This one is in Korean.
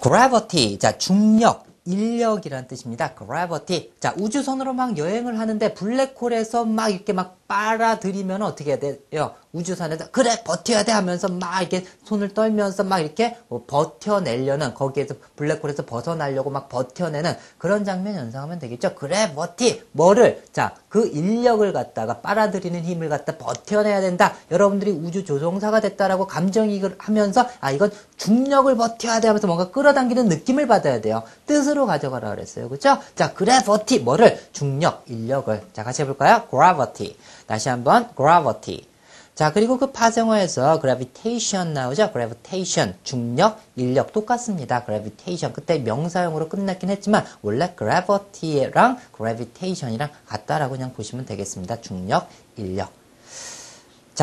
gravity. 자, 중력. 인력이란 뜻입니다. gravity. 자, 우주선으로 막 여행을 하는데 블랙홀에서 막 이렇게 막 빨아들이면 어떻게 해야 돼요? 우주선에서 그래 버텨야 돼 하면서 막 이렇게 손을 떨면서 막 이렇게 뭐 버텨내려는 거기에서 블랙홀에서 벗어나려고 막 버텨내는 그런 장면 연상하면 되겠죠. 그래 버티 뭐를 자 그 인력을 갖다가 빨아들이는 힘을 갖다 버텨내야 된다. 여러분들이 우주 조종사가 됐다라고 감정이익을 하면서 아 이건 중력을 버텨야 돼 하면서 뭔가 끌어당기는 느낌을 받아야 돼요. 뜻으로 가져가라 그랬어요. 그죠? 자 그래 버티 뭐를 중력 인력을 자 같이 해볼까요? gravity 다시 한번 gravity 자, 그리고 그 파생어에서 gravitation 나오죠? gravitation. 중력, 인력 똑같습니다. gravitation. 그때 명사형으로 끝났긴 했지만 원래 gravity랑 gravitation이랑 같다라고 그냥 보시면 되겠습니다. 중력, 인력.